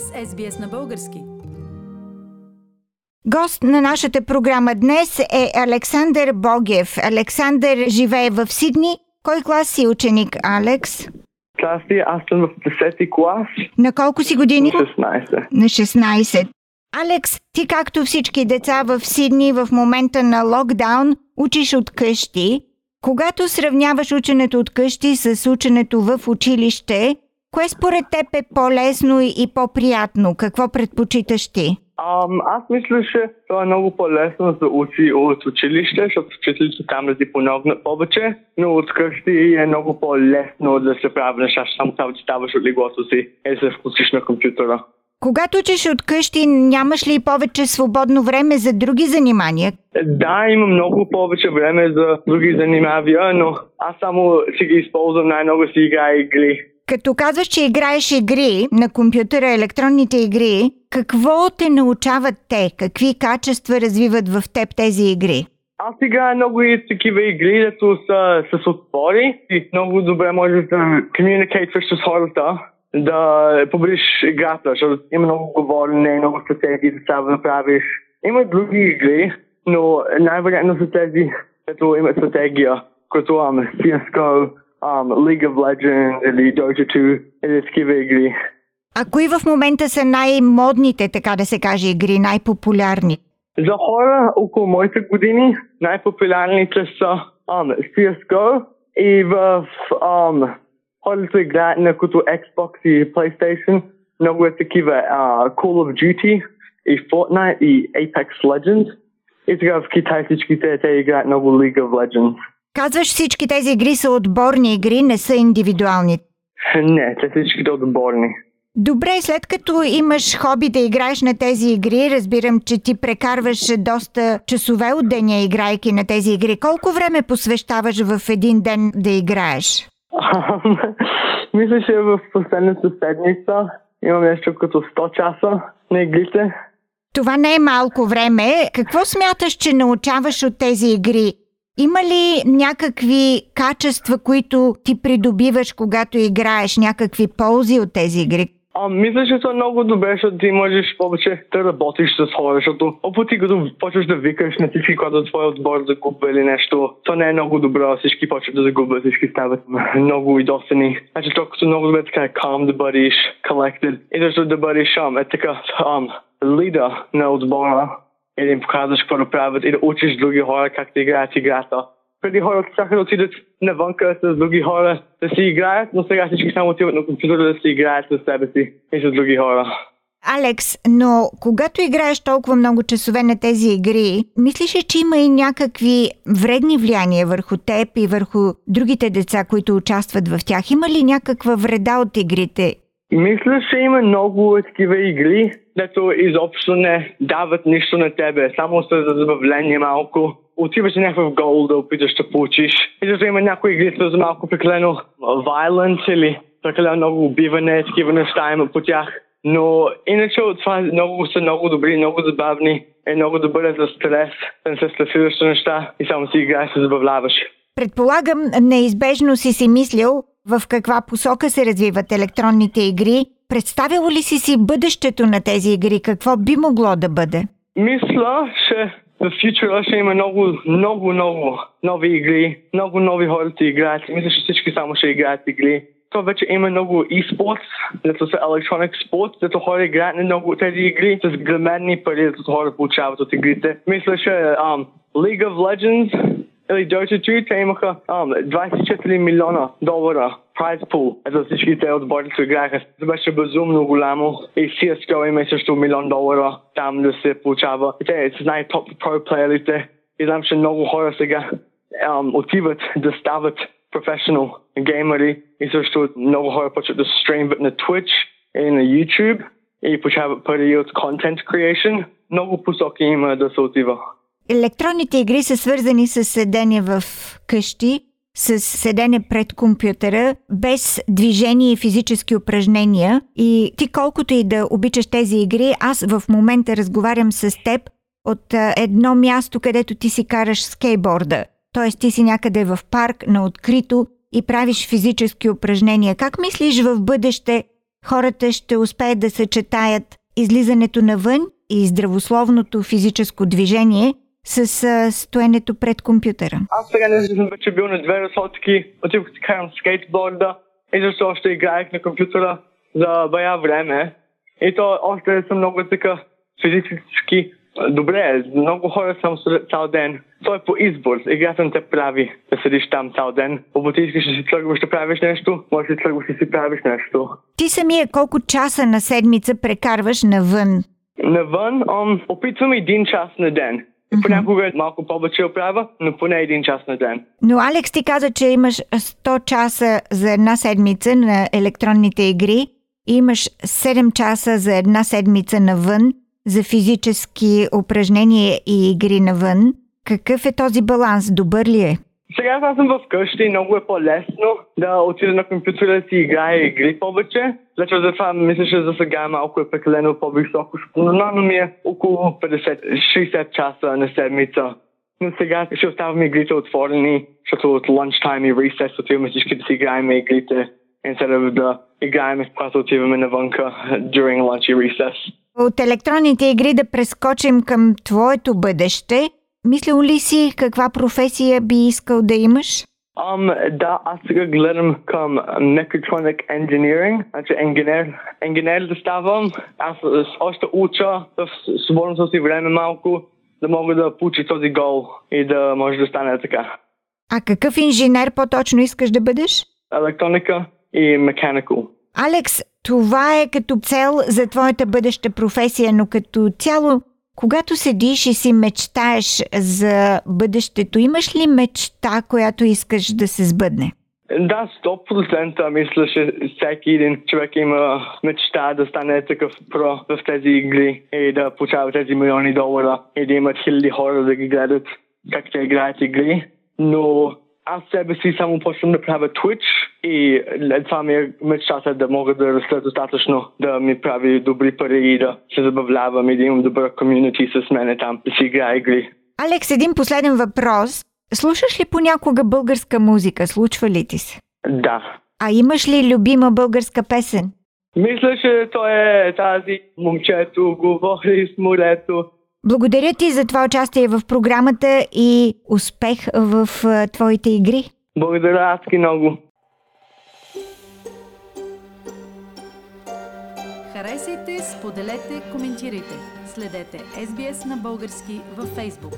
сте с SBS на български. Гост на нашата програма днес е Александър Богев. Александър живее в Сидни. Кой клас си ученик, Алекс? Здрасти, аз съм в 10 клас. На колко си години? 16. На 16. Алекс, ти както всички деца в Сидни в момента на локдаун учиш от къщи. Когато сравняваш ученето от къщи с ученето в училище, кое според теб е по-лесно и по-приятно? Какво предпочиташ ти? Um, аз мисля, че това е много по-лесно да учи от училище, защото учителите там да ти помогнат повече, но от къщи е много по-лесно да се прави неща, само трябва да ставаш от леглото си и да се включиш на компютъра. Когато учиш от къщи, нямаш ли повече свободно време за други занимания? Да, има много повече време за други занимавания, но аз само си ги използвам най-много си играя игри. Като казваш, че играеш игри на компютъра, електронните игри, какво те научават те? Какви качества развиват в теб тези игри? Аз играя много и такива игри, дето са с отбори и много добре можеш да комуникейтваш с хората, да победиш играта, защото има много говорене, много стратегии да трябва да направиш. Има други игри, но най-вероятно са тези, които имат стратегия, като um, CSGO, um, League of Legends или Dota 2 или такива игри. А кои в момента са най-модните, така да се каже, игри, най-популярни? За хора около моите години най-популярните са um, CSGO и в um, хората играят на като Xbox и PlayStation. Много е такива uh, Call of Duty и Fortnite и Apex Legends. И сега в Китай всичките те играят много League of Legends. Казваш всички тези игри са отборни игри, не са индивидуални. Не, те всичките отборни. Добре, след като имаш хоби да играеш на тези игри, разбирам, че ти прекарваш доста часове от деня, играйки на тези игри. Колко време посвещаваш в един ден да играеш? Мисля, че в последната седмица имам нещо като 100 часа на игрите. Това не е малко време. Какво смяташ, че научаваш от тези игри? Има ли някакви качества, които ти придобиваш, когато играеш, някакви ползи от тези игри? А, мисля, че е много добре, защото ти можеш повече да работиш с хора, защото опити като почваш да викаш на всички, когато твой отбор загубва или нещо, това не е много добро, всички почват да загубват, всички стават много идосани. Значи толкова много добре така е calm да бъдеш, collected и защото да бъдеш um, е така um, лидер на отбора им показваш какво да правят и да учиш други хора как да играят играта. Преди хората чакаха да отидат навънка с други хора да си играят, но сега всички само отиват на компютъра да си играят с себе си и с други хора. Алекс, но когато играеш толкова много часове на тези игри, мислиш ли, че има и някакви вредни влияния върху теб и върху другите деца, които участват в тях? Има ли някаква вреда от игрите? Мисля, че има много такива игри, дето изобщо не дават нищо на тебе, само са за забавление малко. Отиваш някакъв гол да опиташ да получиш. И защото има някои игри, за малко прекалено violent или прекалено много убиване, такива неща има по тях. Но иначе от това много са много добри, много забавни. Е много добър за стрес, да не се стресираш неща и само си играеш, се забавляваш. Предполагам, неизбежно си си мислил в каква посока се развиват електронните игри. Представил ли си си бъдещето на тези игри? Какво би могло да бъде? Мисля, че в фьючера ще има много, много, много нови игри, много нови хора да играят. Мисля, че всички само ще играят игри. То вече има много e-sports, дето са electronic sports, дето хора играят на много от тези игри с граменни пари, дето хора получават от игрите. Мисля, че um, League of Legends или Dota 2, те имаха um, 24 милиона долара prize pool за всичките отбори, които играеха. Това беше безумно голямо. И CSGO долара там да се получава. И те са най-топ про плеерите. И знам, че много хора сега um, отиват да стават професионал геймери и също много хора почват да стримват на Twitch на YouTube и получават пари от content creation. Много посоки има да се отива. Електронните игри са свързани с седене в къщи, с седене пред компютъра, без движение и физически упражнения. И ти колкото и да обичаш тези игри, аз в момента разговарям с теб от едно място, където ти си караш скейборда. Тоест ти си някъде в парк на открито и правиш физически упражнения. Как мислиш в бъдеще хората ще успеят да съчетаят излизането навън и здравословното физическо движение с а, стоенето пред компютъра? Аз сега не съм вече бил на две разходки, отивах да карам скейтборда и защо още играех на компютъра за бая време. И то още съм много така физически добре. Много хора съм цял ден. То е по избор. Играта не те прави да седиш там цял ден. Искаш да си тръгваш да правиш нещо, можеш да тръгваш да си правиш нещо. Ти самия колко часа на седмица прекарваш навън? Навън um, опитвам един час на ден. Понякога малко повече оправя, но поне един час на ден. Но Алекс ти каза, че имаш 100 часа за една седмица на електронните игри и имаш 7 часа за една седмица навън за физически упражнения и игри навън. Какъв е този баланс? Добър ли е? Сега аз съм вкъщи и много е по-лесно да отида на компютъра да си играя игри повече. Защото затова мисля, че за сега малко е прекалено по-високо. Нормално ми е около 50-60 часа на седмица. Но сега ще оставам игрите отворени, защото от lunchtime и recess отиваме всички да си играем игрите. Instead of да играем, когато отиваме навънка during lunch и recess. От електронните игри да прескочим към твоето бъдеще. Мислил ли си каква професия би искал да имаш? Um, да, аз сега гледам към Mechatronic Engineering, значи инженер, инженер да ставам. Аз още уча в свободното си време малко да мога да получи този гол и да може да стане така. А какъв инженер по-точно искаш да бъдеш? Електроника и mechanical. Алекс, това е като цел за твоята бъдеща професия, но като цяло, когато седиш и си мечтаеш за бъдещето, имаш ли мечта, която искаш да се сбъдне? Да, 100% мисля, че всеки един човек има мечта да стане такъв про в тези игри и да получава тези милиони долара и да имат хиляди хора да ги гледат как те играят игри. Но аз себе си само почвам да правя Twitch и това ми е мечтата да мога да растя достатъчно, да ми прави добри пари и да се забавлявам и да имам добър комьюнити с мене там, да си играя игри. Алекс, един последен въпрос. Слушаш ли понякога българска музика? Случва ли ти се? Да. А имаш ли любима българска песен? Мисля, че то е тази момчето говори с морето. Благодаря ти за това участие в програмата и успех в твоите игри. Благодаря ти много. Харесайте, споделете, коментирайте. Следете SBS на български във Facebook.